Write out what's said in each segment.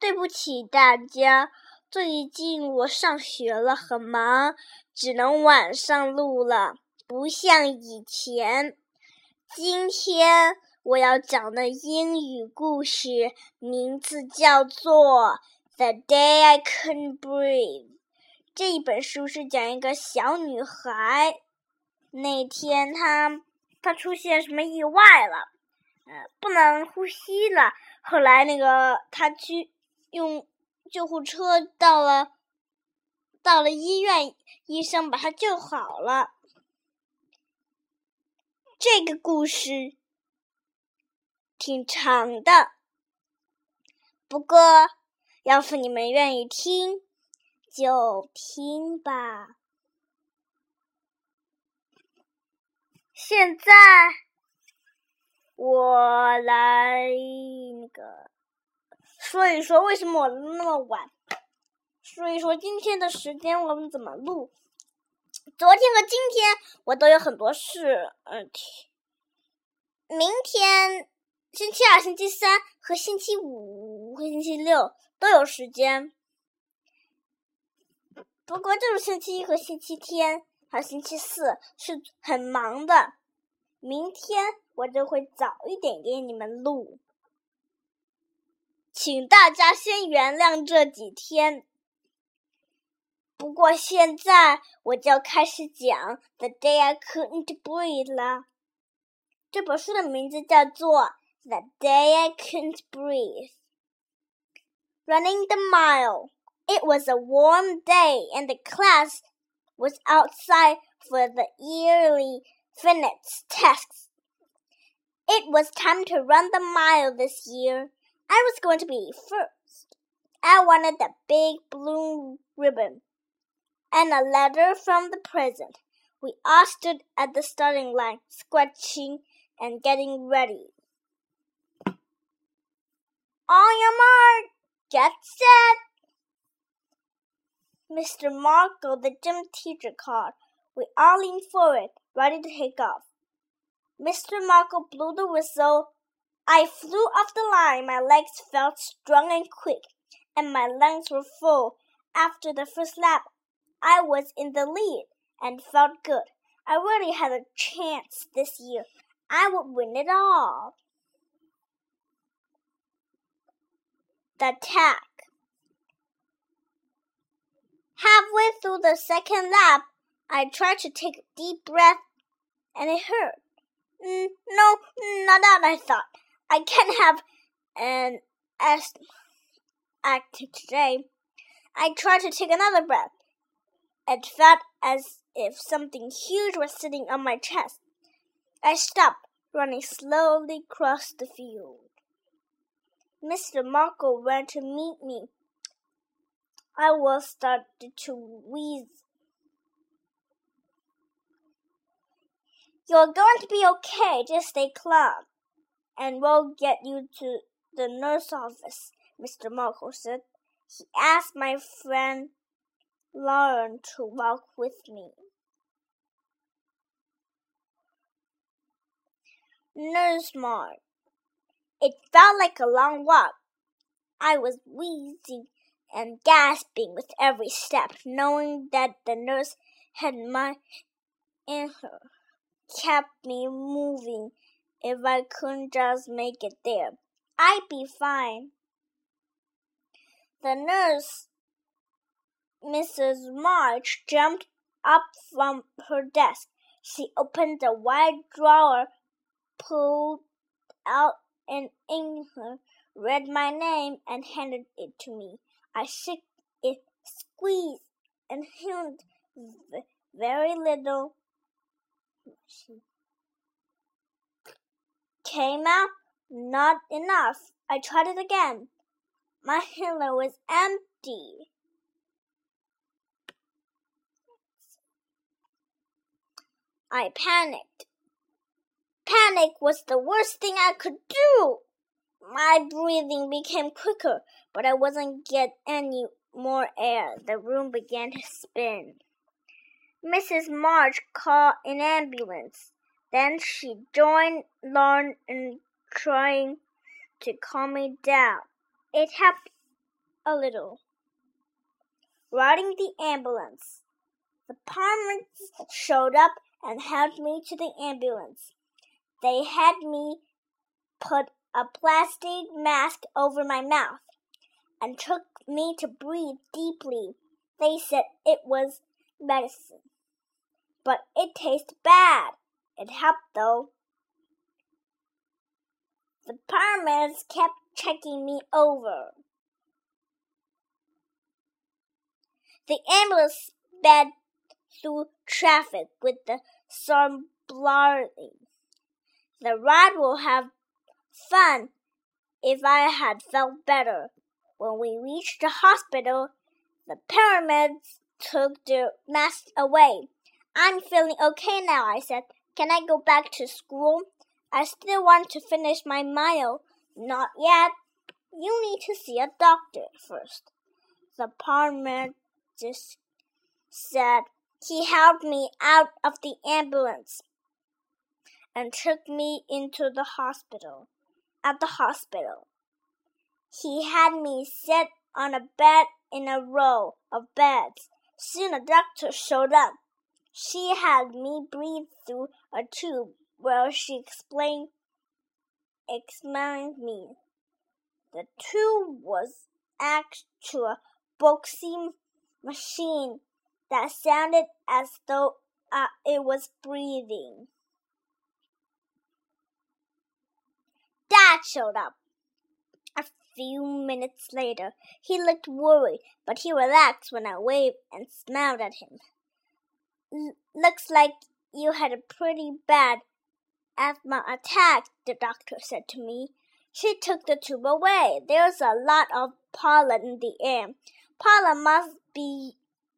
对不起大家，最近我上学了，很忙，只能晚上录了，不像以前。今天我要讲的英语故事名字叫做《The Day I Couldn't Breathe》。这一本书是讲一个小女孩，那天她她出现什么意外了，呃，不能呼吸了。后来那个她去。用救护车到了，到了医院，医生把他救好了。这个故事挺长的，不过要是你们愿意听，就听吧。现在我来那个。说一说为什么我那么晚？说一说今天的时间我们怎么录？昨天和今天我都有很多事，嗯，明天星期二、星期三和星期五和星期六都有时间。不过就是星期一和星期天还有星期四是很忙的。明天我就会早一点给你们录。请大家先原谅这几天。不过现在我就要开始讲《The Day I Couldn't Breathe》了。这本书的名字叫做《The Day I Couldn't Breathe》。Running the mile. It was a warm day, and the class was outside for the yearly fitness tests. It was time to run the mile this year. I was going to be first. I wanted the big blue ribbon and a letter from the president. We all stood at the starting line, scratching and getting ready. On your mark, get set. Mr. Marco, the gym teacher, called. We all leaned forward, ready to take off. Mr. Marco blew the whistle I flew off the line. My legs felt strong and quick, and my lungs were full. After the first lap, I was in the lead and felt good. I really had a chance this year. I would win it all. The tack. Halfway through the second lap, I tried to take a deep breath, and it hurt. Mm, no, not that, I thought. I can't have an act today. I tried to take another breath. It felt as if something huge was sitting on my chest. I stopped, running slowly across the field. Mr. Marco ran to meet me. I was starting to wheeze. You're going to be okay. Just stay calm and we'll get you to the nurse office, Mr. Marco said. He asked my friend Lauren to walk with me. Nurse Mark. It felt like a long walk. I was wheezing and gasping with every step, knowing that the nurse had my in her kept me moving if I couldn't just make it there. I'd be fine. The nurse, Mrs. March, jumped up from her desk. She opened a wide drawer, pulled out an inhaler, read my name, and handed it to me. I shook it, squeezed, and held very little. Came out not enough. I tried it again. My inhaler was empty. I panicked. Panic was the worst thing I could do. My breathing became quicker, but I wasn't getting any more air. The room began to spin. Mrs. March called an ambulance. Then she joined Lauren in trying to calm me down. It helped a little. Riding the ambulance. The paramedics showed up and helped me to the ambulance. They had me put a plastic mask over my mouth and took me to breathe deeply. They said it was medicine, but it tastes bad. It helped though. The paramedics kept checking me over. The ambulance sped through traffic with the sun blaring. The ride will have fun if I had felt better. When we reached the hospital, the paramedics took their mask away. I'm feeling okay now, I said. Can I go back to school? I still want to finish my mile. Not yet. You need to see a doctor first. The paramedic said he helped me out of the ambulance and took me into the hospital. At the hospital, he had me sit on a bed in a row of beds. Soon a doctor showed up. She had me breathe through a tube while she explained examined me. The tube was actually a boxing machine that sounded as though uh, it was breathing. Dad showed up. A few minutes later, he looked worried, but he relaxed when I waved and smiled at him. Looks like you had a pretty bad asthma attack, the doctor said to me. She took the tube away. There's a lot of pollen in the air. Pollen must be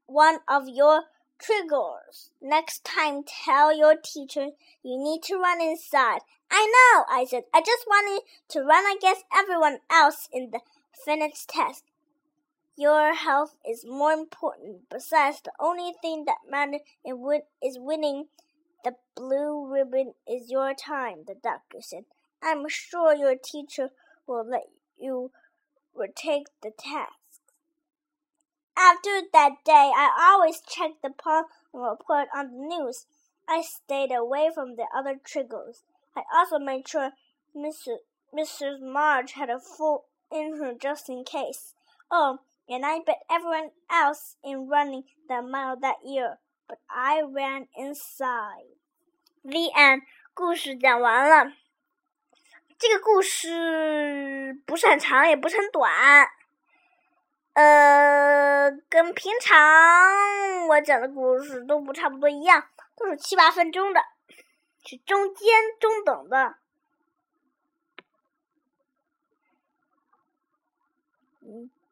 one of your triggers. Next time, tell your teacher you need to run inside. I know, I said. I just wanted to run against everyone else in the fitness test. Your health is more important. Besides, the only thing that matters is winning the blue ribbon is your time, the doctor said. I'm sure your teacher will let you retake the test. After that day, I always checked the pollen report on the news. I stayed away from the other triggers. I also made sure Mrs. Mrs. March had a full inhaler just in case. Oh, and I bet everyone else in running the mile that year, but I ran inside. The end. 故事讲完了。这个故事不是很长，也不是很短。呃，跟平常我讲的故事都不差不多一样，都是七八分钟的，是中间中等的。嗯，今天的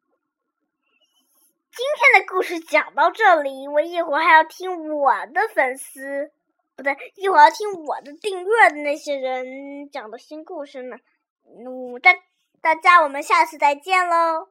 故事讲到这里，我一会儿还要听我的粉丝，不对，一会儿要听我的订阅的那些人讲的新故事呢。嗯，大大家，我们下次再见喽。